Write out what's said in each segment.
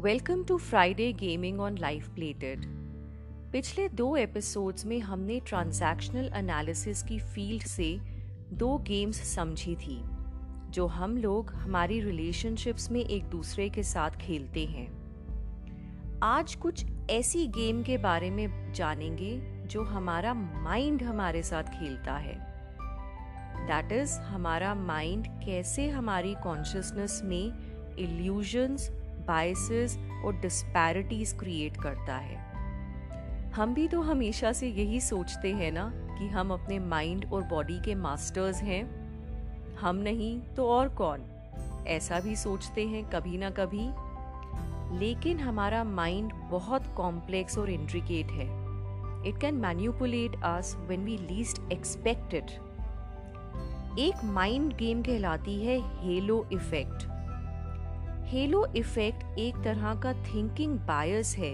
Welcome to Friday gaming on life plated पिछले दो episodes में हमने ट्रांजैक्शनल एनालिसिस की फ़ील्ड से दो गेम्स समझी थी, जो हम लोग हमारी रिलेशनशिप्स में एक दूसरे के साथ खेलते हैं। आज कुछ ऐसी गेम के बारे में जानेंगे जो हमारा माइंड हमारे साथ खेलता है। दैट इज़ हमारा माइंड कैसे हमारी कॉन्शियसनेस में इल्यूजन्स बायसेस और डिस्पैरिटीज क्रिएट करता है। हम भी तो हमेशा से यही सोचते हैं ना कि हम अपने माइंड और बॉडी के मास्टर्स हैं। हम नहीं तो और कौन? ऐसा भी सोचते हैं कभी ना कभी। लेकिन हमारा माइंड बहुत कॉम्प्लेक्स और इंट्रिकेट है। It can manipulate us when we least expect it एक माइंड गेम कहलाती है हेलो इफ़ेक्ट हेलो इफ़ेक्ट एक तरह का थिंकिंग बायस है,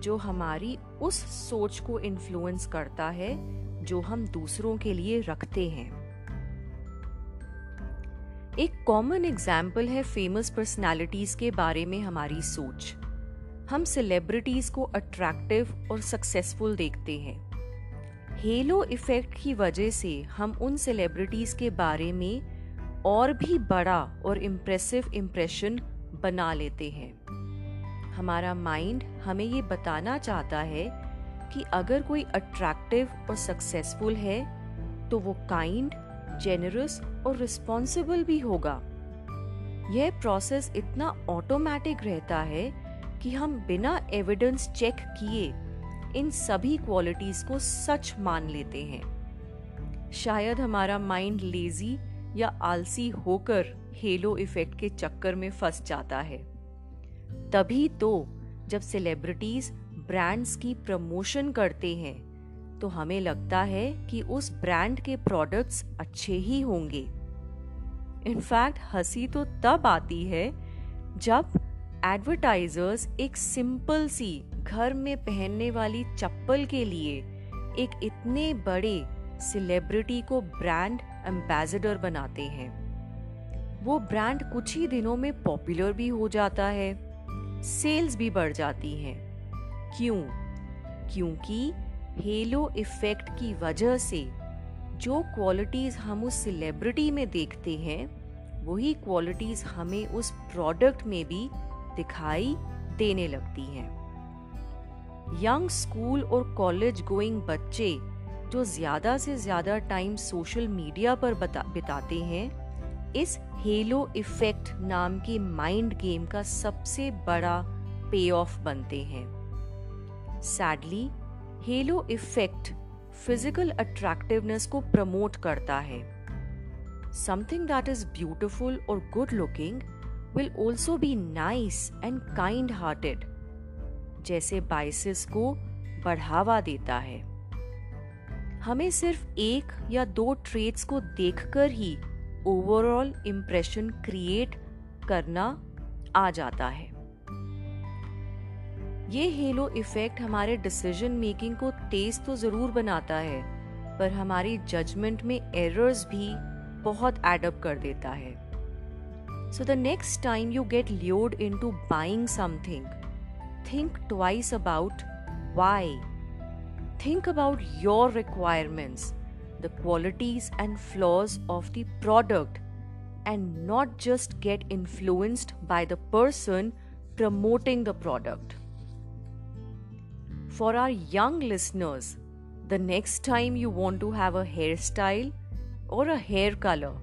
जो हमारी उस सोच को इन्फ्लुएंस करता है, जो हम दूसरों के लिए रखते हैं। एक कॉमन एग्ज़ाम्पल है फ़ेमस पर्सनालिटीज के बारे में हमारी सोच। हम सेलिब्रिटीज को अट्रैक्टिव और सक्सेसफुल देखते हैं। हेलो इफ़ेक्ट की वजह से हम उन सेलिब्रिटीज के बारे में और भी बड़ा और इम्प्रेसिव इम्प्रेशन बना लेते हैं। हमारा माइंड हमें ये बताना चाहता है कि अगर कोई अट्रैक्टिव और सक्सेसफुल है तो वो काइंड जेनरस और रिस्पॉन्सिबल भी होगा। यह प्रोसेस इतना ऑटोमेटिक रहता है कि हम बिना एविडेंस चेक किए इन सभी क्वालिटीज को सच मान लेते हैं। शायद हमारा माइंड लेजी या आलसी होकर हेलो इफ़ेक्ट के चक्कर में फंस जाता है। तभी तो जब सेलिब्रिटीज ब्रांड्स की प्रमोशन करते हैं तो हमें लगता है कि उस ब्रांड के प्रोडक्ट्स अच्छे ही होंगे। इनफैक्ट हँसी तो तब आती है जब एडवर्टाइजर्स एक सिंपल सी घर में पहनने वाली चप्पल के लिए एक इतने बड़े सेलिब्रिटी को ब्रांड एम्बेसडर बनाते हैं। वो ब्रांड कुछ ही दिनों में पॉपुलर भी हो जाता है सेल्स भी बढ़ जाती हैं। क्यों? क्योंकि हेलो इफ़ेक्ट की वजह से जो क्वालिटीज हम उस सेलिब्रिटी में देखते हैं, वही क्वालिटीज हमें उस प्रोडक्ट में भी दिखाई देने लगती हैं। यंग स्कूल और कॉलेज गोइंग बच्चे जो ज़्यादा से ज़्यादा टाइम सोशल मीडिया पर बिताते हैं, इस हेलो इफ़ेक्ट नाम के माइंड गेम का सबसे बड़ा पे ऑफ़ बनते हैं। Sadly halo effect physical attractiveness को प्रमोट करता है। समथिंग दैट इज़ ब्यूटिफुल और good looking will also be nice and kind hearted जैसे बाइसिस को बढ़ावा देता है। हमें सिर्फ़ एक या दो ट्रेड्स को देखकर ही ओवरऑल इम्प्रेशन क्रिएट करना आ जाता है। ये हेलो इफ़ेक्ट हमारे डिसीज़न मेकिंग को तेज तो ज़रूर बनाता है, पर हमारी जजमेंट में एरर्स भी बहुत एडअप कर देता है। So the next time you get lured into buying something think twice about why think about your requirements the qualities and flaws of the product and not just get influenced by the person promoting the product. For our young listeners, the next time you want to have a hairstyle or a hair color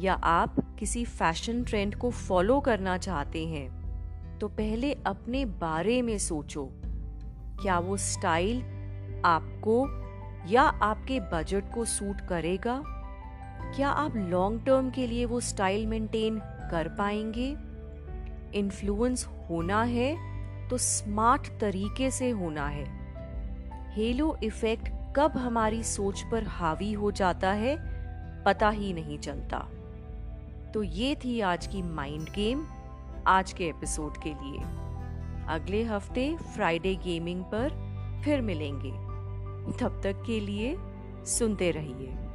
या आप किसी fashion trend को follow करना चाहते हैं तो पहले अपने बारे में सोचो। क्या वो स्टाइल आपको या आपके बजट को सूट करेगा? क्या आप लॉन्ग टर्म के लिए वो स्टाइल मेंटेन कर पाएँगे? इन्फ्लुएंस होना है तो स्मार्ट तरीके से होना है। हेलो इफ़ेक्ट कब हमारी सोच पर हावी हो जाता है, पता ही नहीं चलता। तो ये थी आज की माइंड गेम आज के एपिसोड के लिए। अगले हफ़्ते फ्राइडे गेमिंग पर फिर मिलेंगे। तब तक के लिए सुनते रहिए।